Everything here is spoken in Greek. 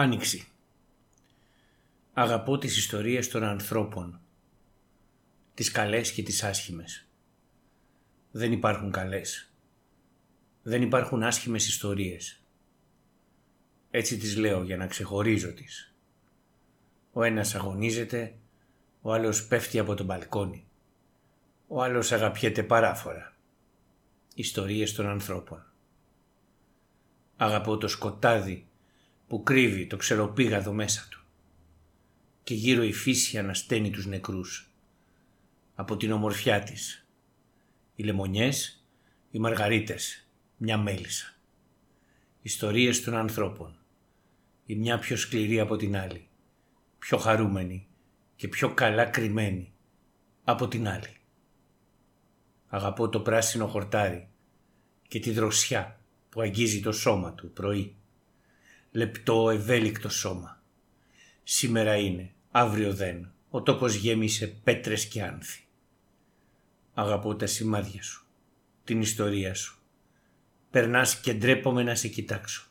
Άνοιξη. Αγαπώ τις ιστορίες των ανθρώπων. Τις καλές και τις άσχημες. Δεν υπάρχουν καλές. Δεν υπάρχουν άσχημες ιστορίες. Έτσι τις λέω για να ξεχωρίζω τις. Ο ένας αγωνίζεται, ο άλλος πέφτει από τον μπαλκόνι. Ο άλλος αγαπιέται παράφορα. Ιστορίες των ανθρώπων. Αγαπώ το σκοτάδι που κρύβει το ξεροπήγαδο μέσα του και γύρω η φύση ανασταίνει τους νεκρούς από την ομορφιά της. Οι λεμονιές, οι μαργαρίτες, μια μέλισσα. Ιστορίες των ανθρώπων. Η μια πιο σκληρή από την άλλη. Πιο χαρούμενη και πιο καλά κρυμμένη από την άλλη. Αγαπώ το πράσινο χορτάρι και τη δροσιά που αγγίζει το σώμα του πρωί. Λεπτό ευέλικτο σώμα. Σήμερα είναι, αύριο δεν. Ο τόπος γέμισε πέτρες και άνθη. Αγαπώ τα σημάδια σου, την ιστορία σου. Περνάς και ντρέπομαι να σε κοιτάξω.